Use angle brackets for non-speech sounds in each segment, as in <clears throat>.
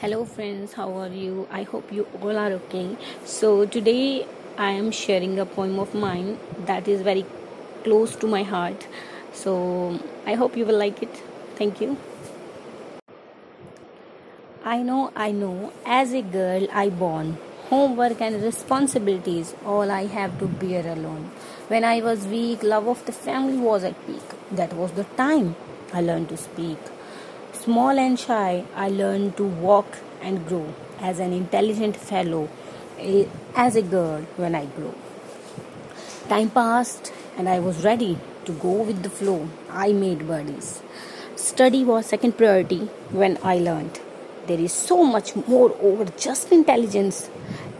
hello friends. How are you? I hope you all are okay. So today i am sharing a poem of mine that is very close to my heart. So i hope you will like it. Thank you. I know i know. As a girl i born. Homework and responsibilities all i have to bear alone. When i was weak love of the family was at peak. That was the time i learned to speak Small and shy, I learned to walk and grow as an intelligent fellow, as a girl when I grew. Time passed and I was ready to go with the flow. I made buddies. Study was second priority when I learned. There is so much more over just intelligence.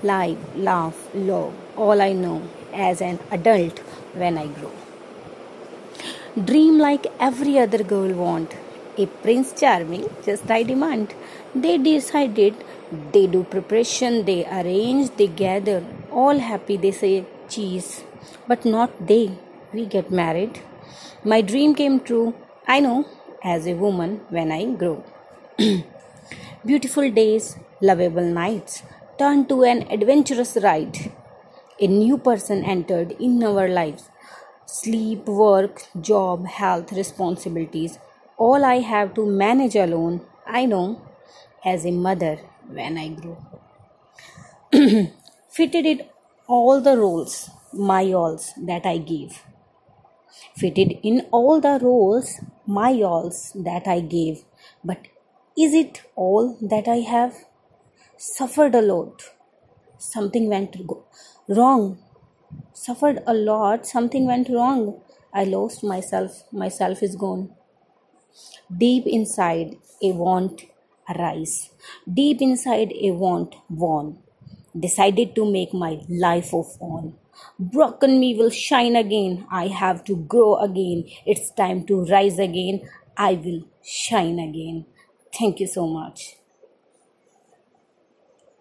Live, laugh, love, all I know as an adult when I grow. Dream like every other girl want a prince charming just i demand. They decided they do preparation they arrange they gather. All happy they say cheese. But not they. We get married. My dream came true. I know as a woman when i grow. <clears throat> Beautiful days lovable nights. Turned to an adventurous ride. A new person entered in our lives. Sleep work job health responsibilities all I have to manage alone, I know, as a mother when I grew. <clears throat> Fitted it all the roles, my alls that I gave. Fitted in all the roles, my alls that I gave. But is it all that I have? Suffered a lot. Something went wrong. Suffered a lot. Something went wrong. I lost myself. Myself is gone. Deep inside, a want arise. Deep inside, a want won. Decided to make my life of on. Broken me will shine again. I have to grow again. It's time to rise again. I will shine again. Thank you so much.